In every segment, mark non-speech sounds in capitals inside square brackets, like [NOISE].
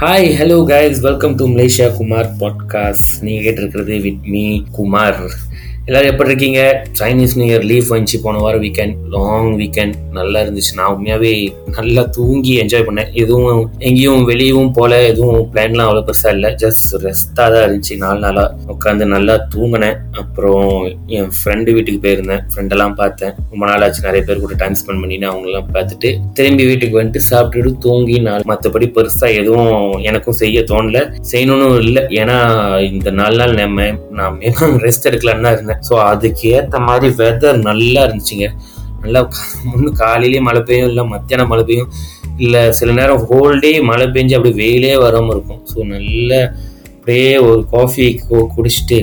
Hi hello guys welcome to Malaysia Kumar podcast நீங்கள் கேட்டிருக்கிறது with me Kumar எல்லோரும் எப்படி இருக்கீங்க? சைனீஸ் நியூ இயர் லீவ் வந்துச்சு போன வாரம் வீக்கெண்ட் லாங் வீக்கெண்ட் நல்லா இருந்துச்சு. நான் உண்மையாகவே நல்லா தூங்கி என்ஜாய் பண்ணேன். எதுவும் எங்கேயும் வெளியவும் போல எதுவும் பிளான்லாம் அவ்வளோ பெருசாக இல்லை. ஜஸ்ட் ரெஸ்ட்டாக தான் இருந்துச்சு. நாலு நாளாக உட்காந்து நல்லா தூங்கினேன். அப்புறம் என் ஃப்ரெண்டு வீட்டுக்கு போயிருந்தேன். ஃப்ரெண்டெல்லாம் பார்த்தேன். ரொம்ப நாள் ஆச்சு. நிறைய பேர் கூட டைம் ஸ்பெண்ட் பண்ணினேன் அவங்களெல்லாம் பார்த்துட்டு திரும்பி வீட்டுக்கு வந்துட்டு சாப்பிட்டுட்டு தூங்கி நாள் மற்றபடி பெருசாக எதுவும் எனக்கும் செய்ய தோணல. செய்யணும்னு இல்லை. ஏன்னா இந்த நாலு நாள் நம்ம நான் மேலும் ரெஸ்ட் எடுக்கலான்னு தான் இருந்தேன். ஸோ அதுக்கு ஏற்ற மாதிரி வெதர் நல்லா இருந்துச்சுங்க. நல்லா முன்னு காலையிலேயே மழை பெய்யும் இல்லை மத்தியானம் மழை பெய்யும் இல்லை சில நேரம் ஹோல் டே மழை பெஞ்சு அப்படி வெயிலே வராமல் இருக்கும். ஸோ நல்ல அப்படியே ஒரு காஃபி குடிச்சிட்டு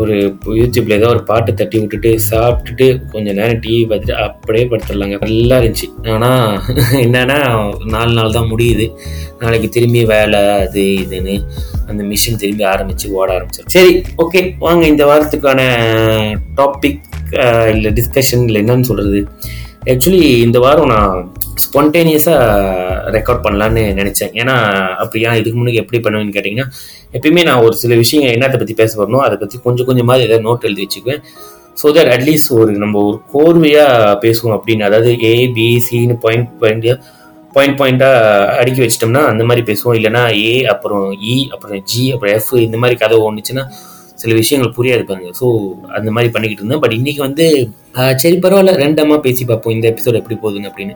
ஒரு யூடியூப்ல ஏதோ ஒரு பாட்டு தட்டி விட்டுட்டு சாப்பிட்டுட்டு கொஞ்ச நேரம் டிவி பார்த்துட்டு அப்படியே படுத்துடலாங்க. நல்லா இருந்துச்சு. ஆனால் என்னன்னா நாலு நாள் தான் முடியுது. நாளைக்கு திரும்பி வேலை அது இதுன்னு அந்த மிஷின் திரும்பி ஆரம்பிச்சு ஓட ஆரம்பிச்சு சரி ஓகே வாங்க இந்த வாரத்துக்கான டாபிக் இல்லை டிஸ்கஷன் இல்லை என்னன்னு சொல்றது? ஆக்சுவலி இந்த வாரம் நான் ஸ்பான்டேனியஸாக ரெக்கார்ட் பண்ணலான்னு நினச்சேன். ஏன்னா அப்படியா இதுக்கு முன்னாடி எப்படி பண்ணுவேன்னு கேட்டிங்கன்னா எப்பயுமே நான் ஒரு சில விஷயங்கள் என்னத்தை பற்றி பேச வரணும் அதை பற்றி கொஞ்சம் கொஞ்சமாக ஏதாவது நோட் எழுதி வச்சுக்குவேன். ஸோ தட் அட்லீஸ்ட் ஒரு நம்ம ஒரு கோர்வையாக பேசுவோம் அப்படின்னு. அதாவது ஏ பி சின்னு பாயிண்ட் பாயிண்ட் பாயிண்ட் பாயிண்ட்டாக அடுக்கி வச்சிட்டோம்னா அந்த மாதிரி பேசுவோம். இல்லைனா ஏ அப்புறம் இ அப்புறம் ஜி அப்புறம் எஃப் இந்த மாதிரி கதை ஒன்றுச்சுன்னா சில விஷயங்கள் புரியாது பாருங்க. ஸோ அந்த மாதிரி பண்ணிக்கிட்டு இருந்தேன். பட் இன்னைக்கு வந்து சரி பரவாயில்ல. ரெண்டமாக பேசி பார்ப்போம். இந்த எபிசோட் எப்படி போகுதுன்னு அப்படின்னு.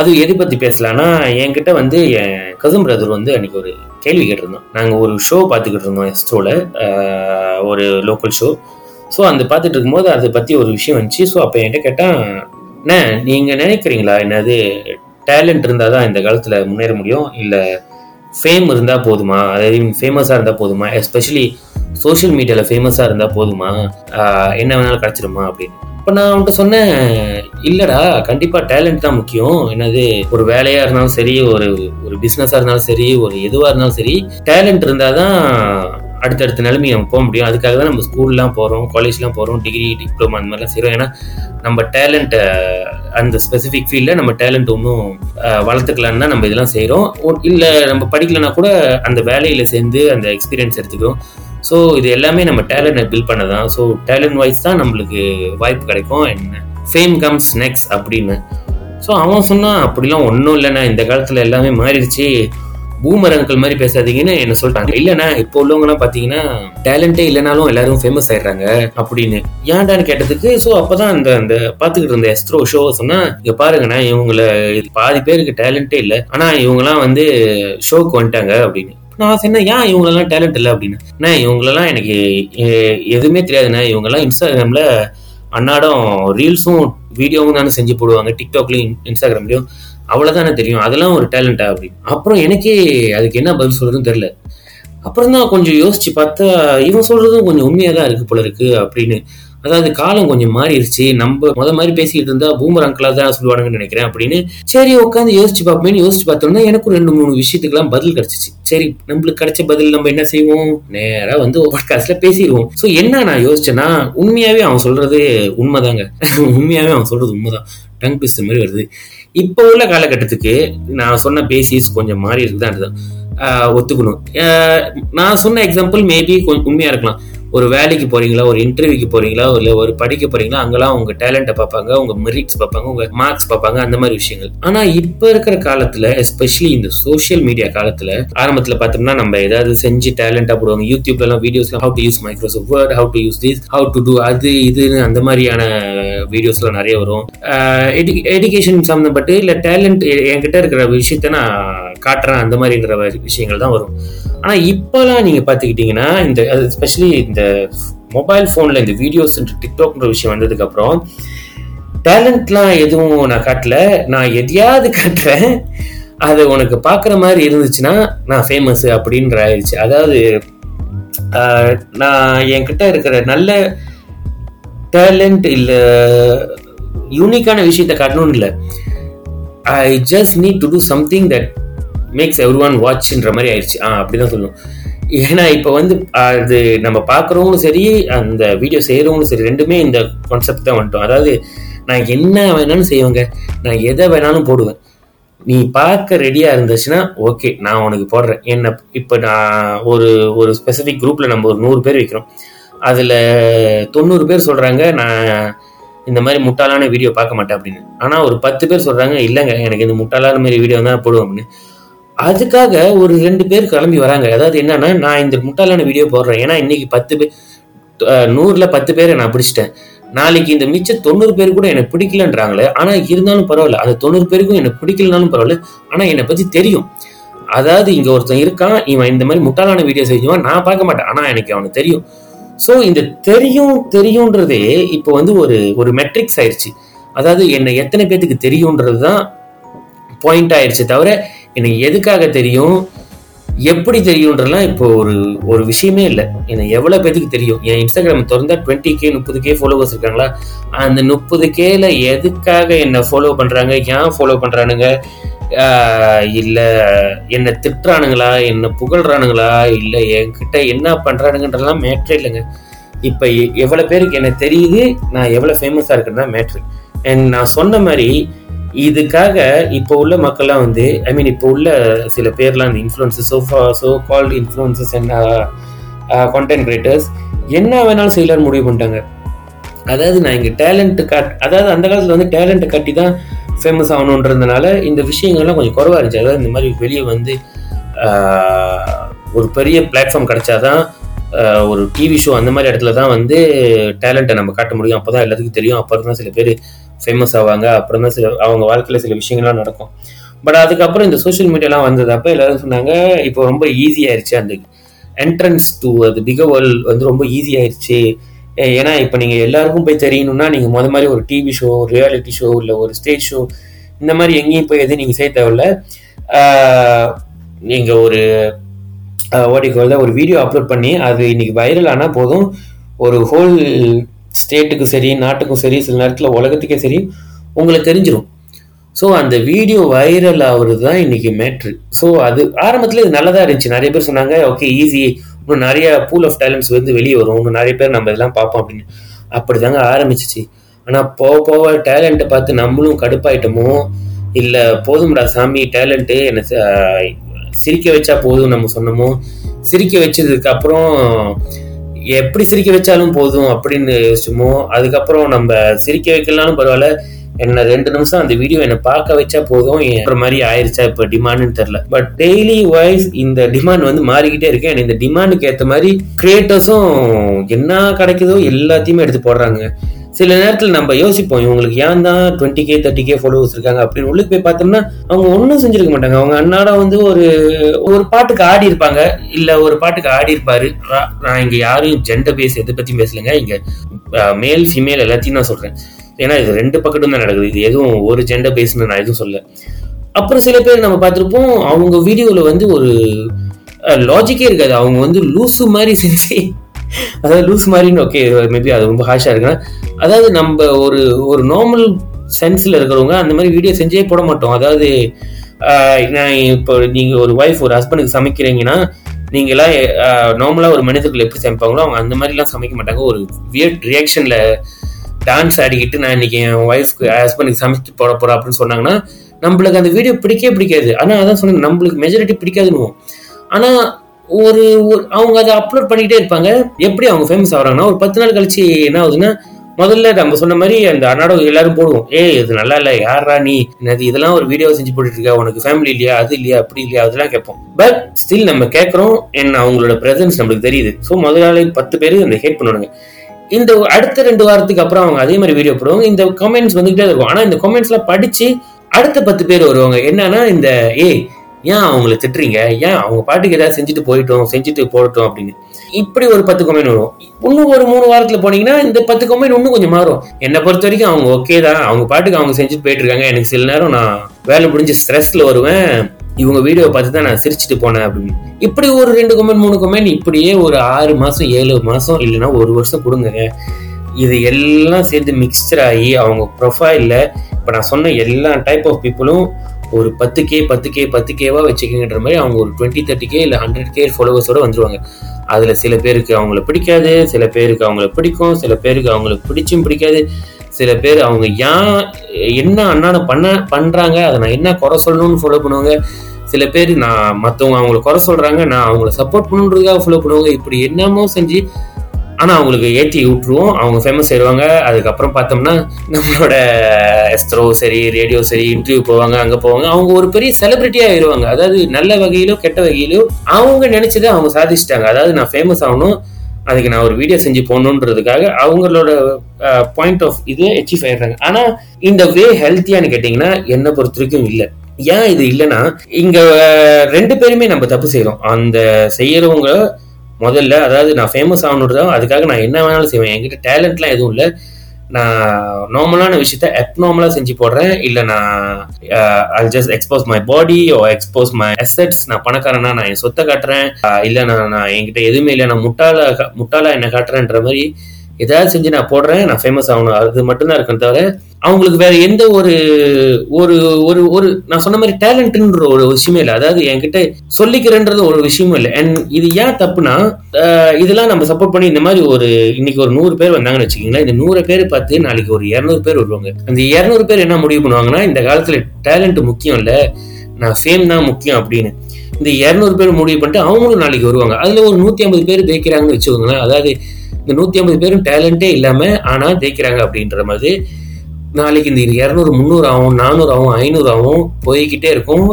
அது எது பற்றி பேசலாம்னா என்கிட்ட வந்து என் கசம் பிரதர் வந்து அன்னைக்கு ஒரு கேள்வி கேட்டிருந்தோம் நாங்கள் ஒரு ஷோ பார்த்துக்கிட்டு இருந்தோம் எஸ்டோவில் ஒரு லோக்கல் ஷோ ஸோ அந்த பார்த்துட்டு இருக்கும்போது அதை பற்றி ஒரு விஷயம் வந்துச்சு. ஸோ அப்போ என்கிட்ட கேட்டால் என்ன நீங்கள் நினைக்கிறீங்களா? என்னது டேலண்ட் இருந்தால் தான் இந்த காலத்தில் முன்னேற முடியும்? இல்லை ஃபேம் இருந்தால் போதுமா? அதாவது ஃபேமஸாக இருந்தால் போதுமா? எஸ்பெஷலி சோஷியல் மீடியாவில் ஃபேமஸாக இருந்தால் போதுமா? என்ன வேணாலும் கிடச்சிருமா அப்படின்னு. இப்போ நான் அவன்கிட்ட சொன்னேன் இல்லைடா கண்டிப்பாக டேலண்ட் தான் முக்கியம். என்னது ஒரு வேலையாக இருந்தாலும் சரி ஒரு ஒரு பிஸ்னஸாக இருந்தாலும் சரி ஒரு எதுவாக இருந்தாலும் சரி டேலண்ட் இருந்தால் தான் அடுத்தடுத்த நிலைமை நம்ம போக முடியும். அதுக்காக தான் நம்ம ஸ்கூல்லாம் போகிறோம் காலேஜ்லாம் போகிறோம் டிகிரி டிப்ளமா அந்த மாதிரிலாம் செய்கிறோம் ஏன்னா நம்ம டேலண்ட்டை அந்த ஸ்பெசிஃபிக் ஃபீல்டில் நம்ம டேலண்ட் ஒன்றும் வளர்த்துக்கலான்னு நம்ம இதெல்லாம் செய்கிறோம் இல்லை நம்ம படிக்கலைன்னா கூட அந்த வேலையில் சேர்ந்து அந்த எக்ஸ்பீரியன்ஸ் எடுத்துக்கிறோம். ஸோ இது எல்லாமே நம்ம டேலண்ட்டை பில்ட் பண்ண தான் ஸோ டேலண்ட் வைஸ் தான் நம்மளுக்கு வாய்ப்பு கிடைக்கும். என்ன ஃபேம் கம்ஸ் நெக்ஸ்ட் அப்படின்னு. ஸோ அவன் சொன்னான் அப்படிலாம் ஒன்றும் இல்லைண்ணா. இந்த காலத்தில் எல்லாமே மாறிடுச்சு. பூமர் அங்கிள் மாதிரி பேசாதீங்கன்னு என்ன சொல்லிட்டாங்க. இல்லைண்ணா இப்போ உள்ளவங்கலாம் பார்த்தீங்கன்னா டேலண்டே இல்லைனாலும் எல்லாரும் ஃபேமஸ் ஆயிடுறாங்க. அப்படின்னு. ஏன்டான்னு கேட்டதுக்கு ஸோ அப்போதான் அந்த அந்த பார்த்துக்கிட்டு இருந்த எஸ்ட்ரோ ஷோ சொன்னால் இங்கே பாருங்கண்ணா இவங்களை பாதி பேருக்கு டேலண்டே இல்லை. ஆனால் இவங்கலாம் வந்து ஷோக்கு வந்துட்டாங்க. அப்படின்னு. நான் சொன்னேன் ஏன் இவங்களெல்லாம் டேலண்ட் இல்லை? அப்படின்னு. அண்ணா இவங்களெல்லாம் எனக்கு எதுவுமே தெரியாதுண்ணே. இவங்கெல்லாம் இன்ஸ்டாகிராமில் அன்னாடம் ரீல்ஸும் வீடியோவும் தானே செஞ்சு போடுவாங்க. டிக்டாக்லையும் இன்ஸ்டாகிராம்லையும் அவ்வளோதானே தெரியும். அதெல்லாம் ஒரு டேலண்டா அப்படின்னு. அப்புறம் எனக்கே அதுக்கு என்ன பதில் சொல்றதுன்னு தெரியல. அப்புறம் தான் கொஞ்சம் யோசிச்சு பார்த்தா இவன் சொல்றதும் கொஞ்சம் உண்மையாக தான் இருக்கு போல இருக்கு அப்படின்னு அதாவது காலம் கொஞ்சம் மாறிடுச்சு நம்ம முத மாதிரி பேசிக்கிட்டு இருந்தா பூமர் அங்கிளா தான் சொல்லுவானுங்கன்னு நினைக்கிறேன் அப்படின்னு சரி உட்காந்து யோசிச்சு பார்ப்போமேனு யோசிச்சு பார்த்தோம்னா எனக்கு ரெண்டு மூணு விஷயத்துக்குலாம் பதில் கிடைச்சிச்சு. சரி நம்மளுக்கு கிடைச்ச பதில் நம்ம என்ன செய்வோம்? நேரா வந்து பாட்காஸ்ட்ல பேசிடுவோம். ஸோ என்ன நான் யோசிச்சேன்னா உண்மையாவே அவன் சொல்றது உண்மைதாங்க. [LAUGHS] உண்மையாவே அவன் சொல்றது உண்மைதான். டங் பிஸ்ட் மாதிரி வருது. இப்போ உள்ள காலகட்டத்துக்கு நான் சொன்ன பேசிஸ் கொஞ்சம் மாறி இருக்குதான் ஒத்துக்கணும். நான் சொன்ன எக்ஸாம்பிள் மேபி கொஞ்சம் உண்மையா இருக்கலாம். ஒரு வேலைக்கு போறீங்களா ஒரு இன்டர்வியூக்கு போறீங்களா இல்லை ஒரு படிக்க போறீங்களா அங்கெல்லாம் உங்க டேலண்ட்டை பார்ப்பாங்க உங்க மெரிட்ஸ் பார்ப்பாங்க உங்க மார்க்ஸ் பார்ப்பாங்க அந்த மாதிரி விஷயங்கள். ஆனா இப்ப இருக்கிற காலத்துல எஸ்பெஷலி இந்த சோசியல் மீடியா காலத்துல ஆரம்பத்துல பார்த்தோம்னா நம்ம ஏதாவது செஞ்சு டேலண்டா போடுவாங்க. யூடியூப்ல எல்லாம் videos how to use Microsoft Word how to use this how to do அது இதுன்னு அந்த மாதிரியான வீடியோஸ்லாம் நிறைய வரும். எஜுகேஷன் சம்மந்தப்பட்டு இல்லை டேலண்ட் என்கிட்ட இருக்கிற விஷயத்த நான் காட்டுறேன் அந்த மாதிரிங்கிற விஷயங்கள் தான் வரும். ஆனால் இப்போலாம் நீங்கள் பார்த்துக்கிட்டிங்கன்னா இந்த எஸ்பெஷலி இந்த மொபைல் ஃபோனில் இந்த வீடியோஸ் டிக்டாக்ன்ற விஷயம் வந்ததுக்கப்புறம் டேலண்ட்லாம் எதுவும் நான் காட்டல. நான் எதையாவது காட்டுறேன் அது உனக்கு பார்க்குற மாதிரி இருந்துச்சுன்னா நான் ஃபேமஸ் அப்படின்ற ஆயிடுச்சு. அதாவது நான் என்கிட்ட இருக்கிற நல்ல டேலண்ட் இல்லை யூனிக்கான விஷயத்த காட்டணும்னு இல்லை. I just need to do something that makes everyone வாட்ச்ன்ற மாதிரி ஆயிடுச்சு. ஆ அப்படிதான் சொல்லணும் ஏன்னா இப்போ வந்து அது நம்ம பார்க்குறவங்களும் சரி அந்த வீடியோ செய்கிறவங்களும் சரி ரெண்டுமே இந்த கான்செப்ட் தான் வந்துட்டோம். அதாவது நான் என்ன வேணாலும் செய்வேங்க. நான் எதை வேணாலும் போடுவேன். நீ பார்க்க ரெடியாக இருந்துச்சுன்னா ஓகே நான் உனக்கு போடுறேன். என்ன இப்போ நான் ஒரு ஒரு ஸ்பெசிஃபிக் குரூப்பில் நம்ம ஒரு நூறு பேர் வைக்கிறோம். அதில் தொண்ணூறு பேர் சொல்கிறாங்க நான் இந்த மாதிரி முட்டாளான வீடியோ பார்க்க மாட்டேன் அப்படின்னு. ஆனால் ஒரு பத்து பேர் சொல்கிறாங்க இல்லைங்க எனக்கு இந்த முட்டாளான மாதிரி வீடியோ தான் போடுவோம் அப்படின்னு. அதுக்காக ஒரு ரெண்டு பேர் கிளம்பி வராங்க. அதாவது என்னன்னா நான் இந்த முட்டாளான வீடியோ போடுறேன். ஏன்னா இன்னைக்கு பத்து பேர் நூறில் நூறுல பத்து பேரை நான் பிடிச்சிட்டேன். நாளைக்கு இந்த மிச்ச தொண்ணூறு பேர் கூட எனக்கு பிடிக்கலன்றாங்களே ஆனா இருந்தாலும் பரவாயில்ல. அந்த தொண்ணூறு பேருக்கும் எனக்கு பிடிக்கலனாலும் பரவாயில்ல. ஆனா என்னை பத்தி தெரியும். அதாவது இங்க ஒருத்தன் இருக்கான். இவன் இந்த மாதிரி முட்டாளான வீடியோ செஞ்சுவான் நான் பார்க்க மாட்டேன். ஆனா எனக்கு அவனுக்கு தெரியும். ஸோ இந்த தெரியும் தெரியுன்றதே இப்போ வந்து ஒரு ஒரு மெட்ரிக்ஸ் ஆயிடுச்சு அதாவது என்னை எத்தனை பேர்த்துக்கு தெரியுன்றது தான் பாயிண்ட் ஆயிடுச்சு தவிர எனக்கு எதுக்காக தெரியும்? எப்படி தெரியுன்றலாம் இப்போ ஒரு ஒரு விஷயமே இல்லை. எனக்கு எவ்வளோ பேத்துக்கு தெரியும்? என் இன்ஸ்டாகிராம் திறந்தா டுவெண்ட்டி கே முப்பது கே ஃபாலோவர்ஸ் இருக்காங்களா? அந்த முப்பது கேல எதுக்காக என்னை ஃபாலோ பண்ணுறாங்க ஏன் ஃபாலோ பண்ணுறானுங்க இல்லை என்னை திட்டுறானுங்களா? என்னை புகழ்றானுங்களா? இல்லை என்கிட்ட என்ன பண்ணுறானுங்கன்றலாம் மேட்ரே இல்லைங்க. இப்போ எ- பேருக்கு என்ன தெரியுது நான் எவ்வளோ ஃபேமஸாக இருக்குன்னு தான் மேட்ரு அண்ட் நான் சொன்ன மாதிரி இதுக்காக இப்போ உள்ள மக்கள்லாம் வந்து ஐ மீன் இப்போ உள்ள சில பேர்லாம் இந்த influencers so so called influencers என்ன கான்டென்ட் கிரியேட்டர்ஸ் என்ன வேணாலும் செய்யலாம்னு முடிவு பண்ணிட்டாங்க. அதாவது நான் இங்கே டேலண்ட்டு காட் அதாவது அந்த காலத்தில் வந்து டேலண்ட்டை கட்டி தான் ஃபேமஸ் ஆகணுன்றதுனால இந்த விஷயங்கள்லாம் கொஞ்சம் குறவாக இருந்துச்சு. அதாவது இந்த மாதிரி வெளியே வந்து uh, ஒரு பெரிய பிளாட்ஃபார்ம் கிடைச்சாதான் uh, ஒரு டிவி ஷோ அந்த மாதிரி இடத்துல தான் வந்து டேலண்ட்டை நம்ம காட்ட முடியும். அப்போ தான் எல்லாத்துக்கும் தெரியும். அப்போ தான் சில பேர் ஃபேமஸ் ஆவாங்க. அப்புறம் தான் சில அவங்க வாழ்க்கையில் சில விஷயங்கள்லாம் நடக்கும். பட் அதுக்கப்புறம் இந்த சோஷியல் மீடியாலாம் வந்ததப்ப எல்லாரும் சொன்னாங்க இப்போ ரொம்ப ஈஸி அந்த என்ட்ரன்ஸ் டு அது பிக வேர்ல்ட் வந்து ரொம்ப ஈஸி ஆயிருச்சு. ஏன்னா இப்போ நீங்கள் எல்லாருக்கும் போய் தெரியணும்னா நீங்கள் முத மாதிரி ஒரு டிவி ஷோ ஒரு ரியாலிட்டி ஷோ இல்லை ஒரு ஸ்டேஜ் ஷோ இந்த மாதிரி எங்கேயும் போய் எதுவும் நீங்கள் செய்ய தேவையில்ல. நீங்கள் ஒரு ஓடிக்கோல ஒரு வீடியோ அப்லோட் பண்ணி அது இன்னைக்கு வைரல் ஆனால் போதும். ஒரு ஹோல் ஸ்டேட்டுக்கும் சரி நாட்டுக்கும் சரி சில நேரத்தில் உலகத்துக்கே சரி உங்களுக்கு தெரிஞ்சிடும் ஸோ அந்த வீடியோ வைரல் ஆகுறது தான் இன்னைக்கு மேட்ரு ஸோ அது ஆரம்பத்தில் இது நல்லதாக இருந்துச்சு. நிறைய பேர் சொன்னாங்க ஓகே ஈஸி இன்னும் நிறைய பூல் ஆஃப் டேலண்ட்ஸ் வந்து வெளியே வரும். இன்னும் நிறைய பேர் நம்ம இதெல்லாம் பார்ப்போம் அப்படின்னு. அப்படி தாங்க ஆரம்பிச்சிச்சு. ஆனால் போக போக டேலண்ட்டை பார்த்து நம்மளும் கடுப்பாயிட்டோமோ? இல்லை போதும்டா சாமி டேலண்ட்டு என்ன சிரிக்க வச்சா போதும் நம்ம சொன்னோமோ? சிரிக்க வச்சதுக்கு அப்புறம் எப்படி சிரிக்க வச்சாலும் போதும் அப்படின்னு யோசிச்சுமோ அதுக்கப்புறம் நம்ம சிரிக்க வைக்கலனாலும் பரவாயில்ல. என்ன ரெண்டு நிமிஷம் அந்த வீடியோ என்ன பார்க்க வச்சா போதும். என்ற மாதிரி ஆயிருச்சா இப்போ டிமாண்டுன்னு தெரில பட் டெய்லி வைஸ் இந்த டிமாண்ட் வந்து மாறிக்கிட்டே இருக்கு. And இந்த டிமாண்டுக்கு ஏற்ற மாதிரி கிரியேட்டர்ஸும் என்ன கிடைக்குதோ எல்லாத்தையுமே எடுத்து போடுறாங்க. சில நேரத்தில் நம்ம யோசிப்போம் இவங்களுக்கு ஏன் தான் twenty K thirty K followers இருக்காங்க அப்படின்னு உள்ளுக்கு போய் பார்த்தோம்னா அவங்க ஒன்றும் செஞ்சிருக்க மாட்டாங்க. அவங்க அன்னாடம் வந்து ஒரு ஒரு பாட்டுக்கு ஆடி இருப்பாங்க. இல்லை ஒரு பாட்டுக்கு ஆடி இருப்பாரு. ரா- நான் இங்கே யாரையும் ஜெண்டர் பேஸ் எதை பற்றியும் பேசலைங்க. இங்கே மேல் ஃபீமேல் எல்லாத்தையும் நான் சொல்கிறேன் ஏன்னா இது ரெண்டு பக்கட்டும் தான் நடக்குது. இது எதுவும் ஒரு ஜெண்டர் பேஸ்னு நான் எதுவும் சொல்ல அப்புறம் சில பேர் நம்ம பார்த்துருப்போம் அவங்க வீடியோவில் வந்து ஒரு லாஜிக்கே இருக்காது. அவங்க வந்து லூசு மாதிரி செஞ்சு அதாவது லூஸ் மாதிரின்னு ஓகே மேபி அது ரொம்ப ஹாஷாக இருக்குன்னா அதாவது நம்ம ஒரு ஒரு நார்மல் சென்ஸில் இருக்கிறவங்க அந்த மாதிரி வீடியோ செஞ்சே போட மாட்டோம். அதாவது நான் இப்போ நீங்கள் ஒரு ஒய்ஃப் ஒரு ஹஸ்பண்டுக்கு சமைக்கிறீங்கன்னா நீங்களாம் நார்மலாக ஒரு மனிதர்கள் எப்படி சமைப்பாங்களோ அவங்க அந்த மாதிரிலாம் சமைக்க மாட்டாங்க. ஒரு வியர்ட் ரியாக்ஷனில் டான்ஸ் ஆடிக்கிட்டு நான் இன்னைக்கு என் ஒய்ஃப்க்கு ஹஸ்பண்டுக்கு சமைச்சு போட போகிறேன் அப்படின்னு சொன்னாங்கன்னா நம்மளுக்கு அந்த வீடியோ பிடிக்கவே பிடிக்காது. ஆனால் அதான் சொன்னேன் நம்மளுக்கு மெஜாரிட்டி பிடிக்காதுன்னு ஆனால் ஒரு ஒரு- அவங்க அதை அப்லோட் பண்ணிக்கிட்டே இருப்பாங்க. எப்படி அவங்க ஃபேமஸ் ஆகிறாங்கன்னா ஒரு பத்து நாள் கழிச்சு என்ன ஆகுதுன்னா முதல்ல நம்ம சொன்ன மாதிரி அந்த அன்னாடம் எல்லாரும் போடுவோம். ஏ இது நல்லா இல்லை யாரா நீ? என்னது இதெல்லாம் ஒரு வீடியோ செஞ்சு போட்டுட்டு இருக்க உனக்கு ஃபேமிலி இல்லையா அது இல்லையா அப்படி இல்லையா அதெல்லாம் கேட்போம். பட் ஸ்டில் நம்ம கேட்குறோம் என்ன அவங்களோட பிரசன்ஸ் நம்மளுக்கு தெரியுது. ஸோ முதலாளி பத்து பேர் அந்த ஹேட் பண்ணுவாங்க இந்த அடுத்த ரெண்டு வாரத்துக்கு அப்புறம் அவங்க அதே மாதிரி வீடியோ போடுவாங்க. இந்த கமெண்ட்ஸ் வந்துகிட்டே இருக்கும். ஆனால் இந்த கமெண்ட்ஸ்லாம் படிச்சு அடுத்த பத்து பேர் வருவாங்க. என்னன்னா இந்த ஏ ஏன் அவங்கள திட்டுறீங்க? ஏன் அவங்க பாட்டுக்கு ஏதாவது செஞ்சுட்டு போயிட்டோம் செஞ்சுட்டு போகட்டும் அப்படின்னு. இப்படி ஒரு பத்து கமெண்ட் வரும். இன்னும் ஒரு மூணு வாரத்தில் போனீங்கன்னா இந்த பத்து கமெண்ட் இன்னும் கொஞ்சம் மாறும். என்னை பொறுத்த வரைக்கும் அவங்க ஓகே தான். அவங்க பாட்டுக்கு அவங்க செஞ்சுட்டு போயிட்டு இருக்காங்க. எனக்கு சில நேரம் நான் வேலை முடிஞ்சு ஸ்ட்ரெஸ்ல வருவேன். இவங்க வீடியோ பார்த்து தான் நான் சிரிச்சுட்டு போனேன் அப்படின்னு. இப்படி ஒரு ரெண்டு கமெண்ட் மூணு கமெண்ட் இப்படியே ஒரு ஆறு மாசம் ஏழு மாசம் இல்லைன்னா ஒரு வருஷம் கொடுங்க. இது எல்லாம் சேர்ந்து மிக்சர் ஆகி அவங்க ப்ரொஃபைலில் இப்போ நான் சொன்ன எல்லா டைப் ஆஃப் பீப்புளும் ஒரு பத்து கே பத்து கே பத்து கேவா வச்சுக்கிங்கன்ற மாதிரி அவங்க ஒரு டுவெண்ட்டி தேர்ட்டி கே இல்லை ஹண்ட்ரட் கே ஃபாலோவர்ஸோட வந்துருவாங்க. அதில் சில பேருக்கு அவங்கள பிடிக்காது சில பேருக்கு அவங்கள பிடிக்கும் சில பேருக்கு அவங்கள பிடிச்சும் பிடிக்காது சில பேர் அவங்க ஏன் என்ன அண்ணான பண்ண பண்ணுறாங்க அதை நான் என்ன குறை சொல்லணும்னு ஃபாலோ பண்ணுவாங்க? சில பேர் நான் மற்றவங்க அவங்கள குறை சொல்கிறாங்க நான் அவங்கள சப்போர்ட் பண்ணுன்றதுக்காக ஃபாலோ பண்ணுவாங்க இப்படி என்னமோ செஞ்சு ஆனால் அவங்களுக்கு ஏற்றி விட்டுருவோம். அவங்க ஃபேமஸ் ஆயிடுவாங்க. அதுக்கப்புறம் பார்த்தோம்னா நம்மளோட எஸ்த்ரோ சரி ரேடியோ சரி இன்டர்வியூ போவாங்க அங்கே போவாங்க. அவங்க ஒரு பெரிய செலிபிரிட்டியாக ஆயிடுவாங்க. அதாவது நல்ல வகையிலோ கெட்ட வகையிலோ அவங்க நினச்சதை அவங்க சாதிச்சிட்டாங்க. அதாவது நான் ஃபேமஸ் ஆகணும். அதுக்கு நான் ஒரு வீடியோ செஞ்சு போகணுன்றதுக்காக அவங்களோட பாயிண்ட் ஆஃப் இது அச்சீவ் ஆயிடுறாங்க. ஆனால் இந்த வே ஹெல்த்தியான்னு கேட்டிங்கன்னா என்னை பொறுத்த வரைக்கும் இல்லை. ஏன் இது இல்லைன்னா இங்க ரெண்டு பேருமே நம்ம தப்பு செய்யறோம் அந்த செய்யறவங்க முதல்ல அதாவது நான் ஃபேமஸ் ஆகணுன்றதா அதுக்காக நான் என்ன வேணாலும் செய்வேன். என்கிட்ட டேலண்ட்லாம் எதுவும் இல்லை. நான் நார்மலான விஷயத்த அப்நார்மலாக செஞ்சு போடுறேன். இல்லை நான் I just expose my body oh expose my assets நான் பணக்காரனா நான் என் சொத்தை காட்டுறேன். இல்லை நான் நான் என்கிட்ட எதுவுமே இல்லை. நான் முட்டாளாக முட்டாளா என்ன காட்டுறேன்ற மாதிரி ஏதாவது செஞ்சு நான் போடுறேன் நான் ஃபேமஸ் ஆகணும். அது மட்டும்தான் இருக்கும் தவிர அவங்களுக்கு வேற எந்த ஒரு ஒரு ஒரு ஒரு நான் சொன்ன மாதிரி டேலண்ட்ன்ற ஒரு விஷயமே இல்லை. அதாவது என்கிட்ட சொல்லிக்கிறேன்றது ஒரு விஷயமும் இல்லை. அண்ட் இது ஏன் தப்புனா இதெல்லாம் நம்ம சப்போர்ட் பண்ணி இந்த மாதிரி ஒரு இன்னைக்கு ஒரு நூறு பேர் வந்தாங்கன்னு வச்சுக்கோங்களேன் இந்த நூறு பேர் பார்த்து நாளைக்கு ஒரு இரநூறு பேர் வருவாங்க. அந்த இரநூறு பேர் என்ன முடிவு பண்ணுவாங்கன்னா இந்த காலத்துல டேலண்ட் முக்கியம் இல்லை நான் ஃபேம் தான் முக்கியம் அப்படின்னு. இந்த இரநூறு பேர் முடிவு பண்ணிட்டு அவங்களும் நாளைக்கு வருவாங்க. அதுல ஒரு நூத்தி ஐம்பது பேர் ஜெயிக்கிறாங்கன்னு வச்சுக்கோங்களேன். அதாவது இந்த நூத்தி ஐம்பது பேரும் டேலண்டே இல்லாம ஆனா ஜெயிக்கிறாங்க அப்படின்ற மாதிரி நாளைக்கு இந்த இரநூறு முந்நூறு ஆகும் நானூறு ஆகும் ஐநூறு ஆகும் போய்கிட்டே இருக்கும்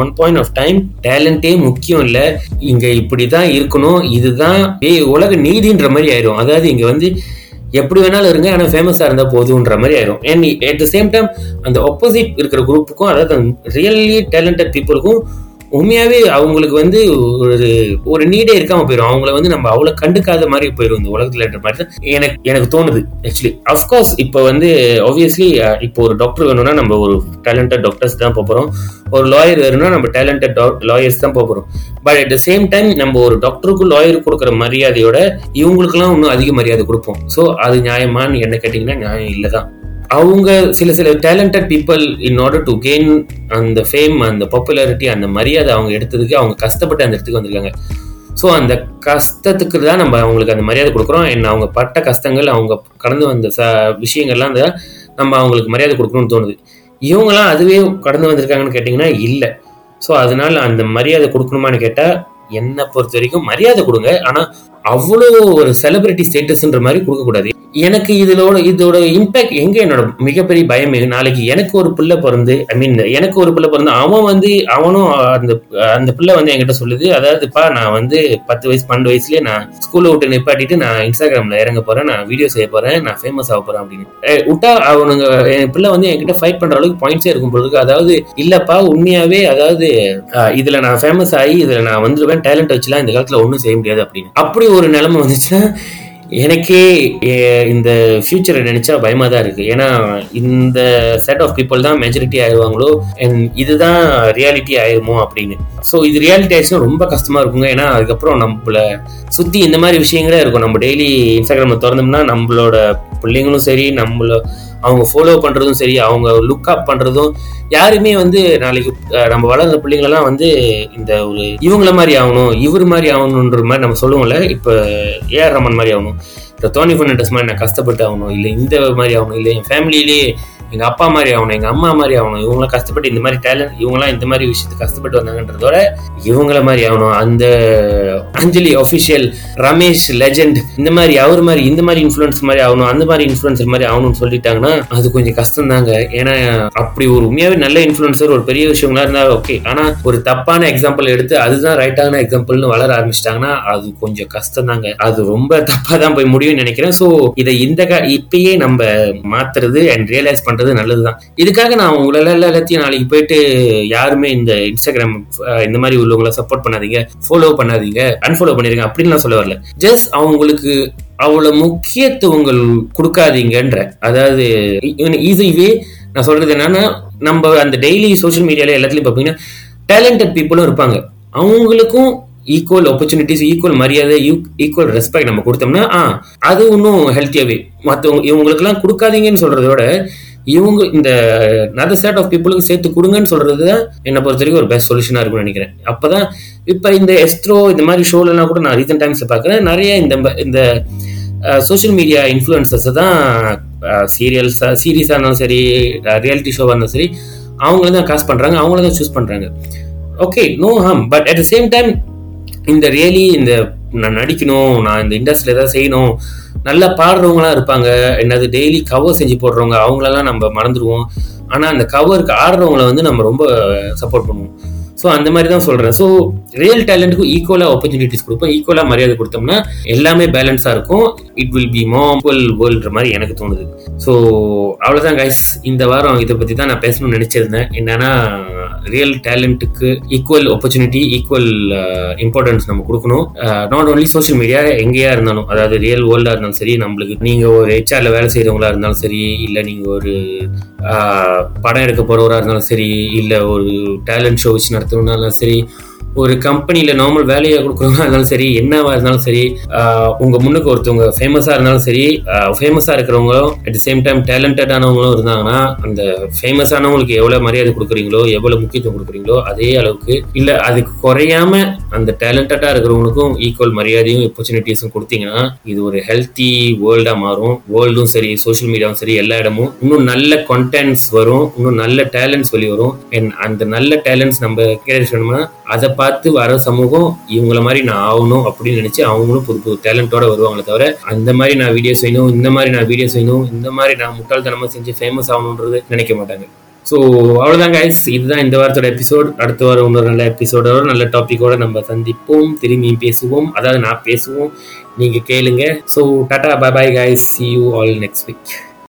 ஒன் பாயிண்ட் ஆஃப் டைம் டேலண்டே முக்கியம் இல்லை. இங்க இப்படிதான் இருக்கணும். இதுதான் ஏய், உலக நீதின்ற மாதிரி ஆயிரும். அதாவது இங்க வந்து எப்படி வேணாலும் இருங்க ஆனால் ஃபேமஸாக இருந்தால் போதுன்ற மாதிரி ஆயிரும். And at the same time அந்த ஆப்போசிட் இருக்கிற குரூப்புக்கும் அதாவது ரியல்லி டேலண்டட் பீப்புளுக்கும் உண்மையாகவே அவங்களுக்கு வந்து ஒரு ஒரு நீடே இருக்காம போயிடும் அவங்கள வந்து நம்ம அவ்வளோ கண்டுக்காத மாதிரி போயிடும் இந்த உலகத்தில் மாதிரி தான் எனக்கு எனக்கு தோணுது ஆக்சுவலி அஃப்கோர்ஸ் இப்போ வந்து ஆப்வியஸ்லி இப்போ ஒரு டாக்டர் வேணும்னா நம்ம ஒரு டேலண்டட் டாக்டர்ஸ் தான் போகிறோம் ஒரு லாயர் வேணும்னா நம்ம டேலண்டட் லாயர்ஸ் தான் போக but at the same time நம்ம ஒரு டாக்டருக்கும் லாயருக்கு கொடுக்குற மரியாதையோட இவங்களுக்குலாம் இன்னும் அதிக மரியாதை கொடுப்போம். ஸோ அது நியாயமானு என்ன கேட்டிங்கன்னா நியாயம் இல்லை தான் அவங்க சில சில talented people in order to gain அந்த ஃபேம் அந்த பாப்புலாரிட்டி அந்த மரியாதை அவங்க எடுத்ததுக்கு அவங்க கஷ்டப்பட்டு அந்த இடத்துக்கு வந்திருக்காங்க. ஸோ அந்த கஷ்டத்துக்கு தான் நம்ம அவங்களுக்கு அந்த மரியாதை கொடுக்குறோம். என்ன அவங்க பட்ட கஷ்டங்கள் அவங்க கடந்து வந்த ச விஷயங்கள்லாம் அந்த நம்ம அவங்களுக்கு மரியாதை கொடுக்கணும்னு தோணுது. இவங்கெல்லாம் அதுவே கடந்து வந்திருக்காங்கன்னு கேட்டிங்கன்னா இல்லை. ஸோ அதனால் அந்த மரியாதை கொடுக்கணுமான்னு கேட்டால் என்னை பொறுத்த வரைக்கும் மரியாதை கொடுங்க. ஆனால் அவ்வளோ ஒரு செலிபிரிட்டி ஸ்டேட்டஸ்ன்ற மாதிரி கொடுக்கக்கூடாது. எனக்கு இதோட இதோட இம்பேக்ட் எங்க என்னோட மிகப்பெரிய பயம் நாளைக்கு எனக்கு ஒரு பிள்ளை பிறந்து ஐ மீன் எனக்கு ஒரு பிள்ளை பிறந்து அவன் வந்து அவனும் அந்த அந்த பிள்ளை வந்து என்கிட்ட சொல்லுது அதாவதுப்பா நான் வந்து பத்து வயசு பன்னெண்டு வயசுலயே நான் ஸ்கூல்ல விட்டு நிப்பாட்டிட்டு நான் இன்ஸ்டாகிராம்ல இறங்க போறேன் நான் வீடியோ செய்ய போறேன் நான் ஃபேமஸ் ஆக போறேன் அப்படின்னு. விட்டா அவனுங்க என் பிள்ளை வந்து என்கிட்ட ஃபைட் பண்ற அளவுக்கு பாயிண்ட்ஸே இருக்கும் பொழுது அதாவது இல்லப்பா உண்மையாவே அதாவது இதில் இதுல நான் ஃபேமஸ் ஆகி இதுல நான் வந்துருவேன் டேலண்ட் வச்சுலாம் இந்த காலத்துல ஒன்றும் செய்ய முடியாது அப்படின்னு. அப்படி ஒரு நிலைமை வந்துச்சுன்னா எனக்கே இந்த ஃபியூச்சரை நினைச்சா பயமா தான் இருக்கு. ஏன்னா இந்த செட் ஆஃப் பீப்புள் தான் மெஜாரிட்டி ஆயிடுவாங்களோ அண்ட் இதுதான் ரியாலிட்டி ஆயிருமோ அப்படின்னு. ஸோ இது ரியாலிட்டி ஆயிடுச்சுன்னா ரொம்ப கஷ்டமா இருக்குங்க. ஏன்னா அதுக்கப்புறம் நம்மள சுத்தி இந்த மாதிரி விஷயங்களே இருக்கும். நம்ம டெய்லி இன்ஸ்டாகிராமில் திறந்தோம்னா நம்மளோட பிள்ளைங்களும் சரி நம்மள அவங்க ஃபாலோ பண்ணுறதும் சரி அவங்க லுக் அப் பண்ணுறதும் யாருமே வந்து நாளைக்கு நம்ம வளர்ந்த பிள்ளைங்களெல்லாம் வந்து இந்த ஒரு இவங்கள மாதிரி ஆகணும் இவர் மாதிரி ஆகணுன்ற மாதிரி நம்ம சொல்லுவோம்ல இப்போ ஏஆர் ரமன் மாதிரி ஆகணும். இந்த தோனி ஃபர்னாண்டஸ் மாதிரி நான் கஷ்டப்பட்டு ஆகணும் இல்லை இந்த மாதிரி ஆகணும் இல்லை என் ஃபேமிலியிலேயே எங்க அப்பா மாதிரி ஆகணும் எங்க அம்மா மாதிரி ஆகணும் இவங்களாம் கஷ்டப்பட்டு இந்த மாதிரி டேலண்ட் இவங்களாம் இந்த மாதிரி விஷயத்துக்கு கஷ்டப்பட்டு வந்தாங்கன்றதோட இவங்கள மாதிரி ஆகணும். அந்த அஞ்சலி ஒஃபிஷியல் ரமேஷ் லெஜெண்ட் இந்த மாதிரி அவர் மாதிரி இந்த மாதிரி இன்ஃப்ளூயன்ஸ் மாதிரி ஆகணும் அந்த மாதிரி இன்ஃப்ளூயன்சர் மாதிரி ஆகணும்னு சொல்லிட்டாங்கன்னா அது கொஞ்சம் கஷ்டம் தாங்க ஏன்னா அப்படி ஒரு உண்மையாவே நல்ல இன்ஃப்ளூயன்சர் ஒரு பெரிய விஷயங்களா இருந்தா ஓகே ஆனா ஒரு தப்பான எக்ஸாம்பிள் எடுத்து அதுதான் ரைட்டான எக்ஸாம்பிள்னு வளர ஆரம்பிச்சிட்டாங்கன்னா அது கொஞ்சம் கஷ்டம் தாங்க அது ரொம்ப தப்பா தான் போய் முடியும்னு நினைக்கிறேன். சோ இதை இந்த இப்பயே நம்ம மாத்துறது அண்ட் ரியலைஸ் பண்றது நல்லதுதான். இதுக்காக நான் உங்களை எல்லாத்தையும் நாளைக்கு போயிட்டு யாருமே இந்த இன்ஸ்டாகிராம் இந்த மாதிரி உள்ளவங்களை சப்போர்ட் பண்ணாதீங்க. ஃபாலோ பண்ணாதீங்க. அன்ஃபாலோ பண்ணிருங்க. அப்படின்னு நான் சொல்ல வரல. ஜஸ்ட் அவங்களுக்கு அவ்வளவு முக்கியத்துவங்கள் கொடுக்காதீங்கன்ற அதாவது ஈஸிவே நான் சொல்றது என்னன்னா நம்ம அந்த டெய்லி சோஷியல் மீடியால எல்லாத்துலயும் பாத்தீங்கன்னா டேலண்டட் பீப்புளும் இருப்பாங்க. அவங்களுக்கும் ஈக்குவல் ஆப்பர்ச்சுனிட்டிஸ் ஈக்குவல் மரியாதை ஈக்குவல் ரெஸ்பெக்ட் நம்ம கொடுத்தோம்னா ஆ அது இன்னும் ஹெல்த்தியாகவே மற்றவங்க இவங்களுக்குலாம் கொடுக்காதீங்கன்னு சொல்கிறத விட இவங்க இந்த நதர் செட் ஆஃப் பீப்புளுக்கு சேர்த்து கொடுங்கன்னு சொல்றது தான் என்னை பொறுத்த வரைக்கும் ஒரு பெஸ்ட் சொல்யூஷனா இருக்கும்னு நினைக்கிறேன். அப்பதான் இப்ப இந்த எஸ்ட்ரோ இந்த மாதிரி ஷோலெல்லாம் கூட நான் ரீசெண்ட் டைம்ஸ்ல பார்க்குறேன். நிறைய இந்த இந்த சோஷியல் மீடியா இன்ஃப்ளூயன்சர்ஸ் தான் சீரியல்ஸாக சீரீஸாக இருந்தாலும் சரி ரியாலிட்டி ஷோவாக இருந்தாலும் சரி அவங்கள தான் காசு பண்ணுறாங்க அவங்கள தான் சூஸ் பண்ணுறாங்க okay no hmm but at the same time இந்த ரியலி இந்த நான் நடிக்கணும் நான் இந்த இண்டஸ்ட்ரியில் ஏதாவது செய்யணும் நல்லா பாடுறவங்களாம் இருப்பாங்க. என்னது டெய்லி கவர் செஞ்சு போடுறவங்க அவங்களெல்லாம் நம்ம மறந்துடுவோம். ஆனால் அந்த கவருக்கு ஆடுறவங்கள வந்து நம்ம ரொம்ப சப்போர்ட் பண்ணுவோம். ஸோ அந்த மாதிரி தான் சொல்கிறேன் ஸோ ரியல் டேலண்ட்டுக்கும் ஈக்குவலாக ஆப்பர்ச்சுனிட்டிஸ் கொடுப்போம். ஈக்குவலாக மரியாதை கொடுத்தோம்னா எல்லாமே பேலன்ஸாக இருக்கும். It will be more equal வேர்ல்டுற மாதிரி எனக்கு தோணுது. ஸோ அவ்வளோதான் கைஸ் இந்த வாரம் இதை பற்றி தான் நான் பேசணும்னு நினச்சிருந்தேன். என்னன்னா ரியல் டேலண்ட்டுக்கு ஈக்குவல் ஆப்பர்ச்சுனிட்டி ஈக்குவல் இம்பார்ட்டன்ஸ் நம்ம கொடுக்கணும். நாட் ஓன்லி சோஷியல் மீடியா எங்கேயா இருந்தாலும் அதாவது ரியல் வேர்ல்டாக இருந்தாலும் சரி நம்மளுக்கு நீங்கள் ஒரு ஹெச்ஆரில் வேலை செய்கிறவங்களா இருந்தாலும் சரி இல்லை நீங்கள் ஒரு படம் எடுக்க போகிறவராக இருந்தாலும் சரி இல்லை ஒரு டேலண்ட் ஷோ வச்சு நடத்தணும்னாலும் சரி ஒரு கம்பெனியில் நார்மல் வேலையை கொடுக்குறவங்களா இருந்தாலும் சரி என்னவா இருந்தாலும் சரி உங்கள் முன்னுக்கு ஒருத்தவங்க ஃபேமஸாக இருந்தாலும் சரி ஃபேமஸாக இருக்கிறவங்களும் அட் சேம் டைம் டேலண்டடானவங்களும் இருந்தாங்கன்னா அந்த ஃபேமஸானவங்களுக்கு எவ்வளோ மரியாதை கொடுக்குறீங்களோ எவ்வளோ முக்கியத்துவம் கொடுக்குறீங்களோ அதே அளவுக்கு இல்லை அதுக்கு குறையாம அந்த டேலண்டடாக இருக்கிறவங்களுக்கும் ஈக்குவல் மரியாதையும் ஆப்பர்ச்சுனிட்டிஸும் கொடுத்தீங்கன்னா இது ஒரு ஹெல்த்தி வேர்ல்டாக மாறும். வேர்ல்டும் சரி சோஷியல் மீடியாவும் சரி எல்லா இடமும் இன்னும் நல்ல கண்டென்ட்ஸ் வரும் இன்னும் நல்ல டேலண்ட்ஸ் வெளி வரும். அந்த நல்ல டேலண்ட்ஸ் நம்ம கேட்கணும்னா அதை பார்த்து வர சமூகம் இவங்கள மாதிரி நான் ஆகணும் அப்படின்னு நினைச்சு அவங்களும் புது புது டேலண்டோட வருவாங்களே தவிர அந்த மாதிரி நான் வீடியோ செய்யணும் இந்த மாதிரி நான் வீடியோ செய்யணும் இந்த மாதிரி நான் முட்டாள்தனமா செஞ்சு ஃபேமஸ் ஆகணுன்றது நினைக்க மாட்டாங்க. ஸோ அவ்வளோதான் கைஸ் இதுதான் இந்த வாரத்தோட எபிசோட் அடுத்த வாரம் இன்னொரு நல்ல எபிசோடோட நல்ல டாப்பிக்கோட நம்ம சந்திப்போம். திரும்பி பேசுவோம். அதாவது நான் பேசுவோம். நீங்கள் கேளுங்க. So tata bye bye guys see you all next week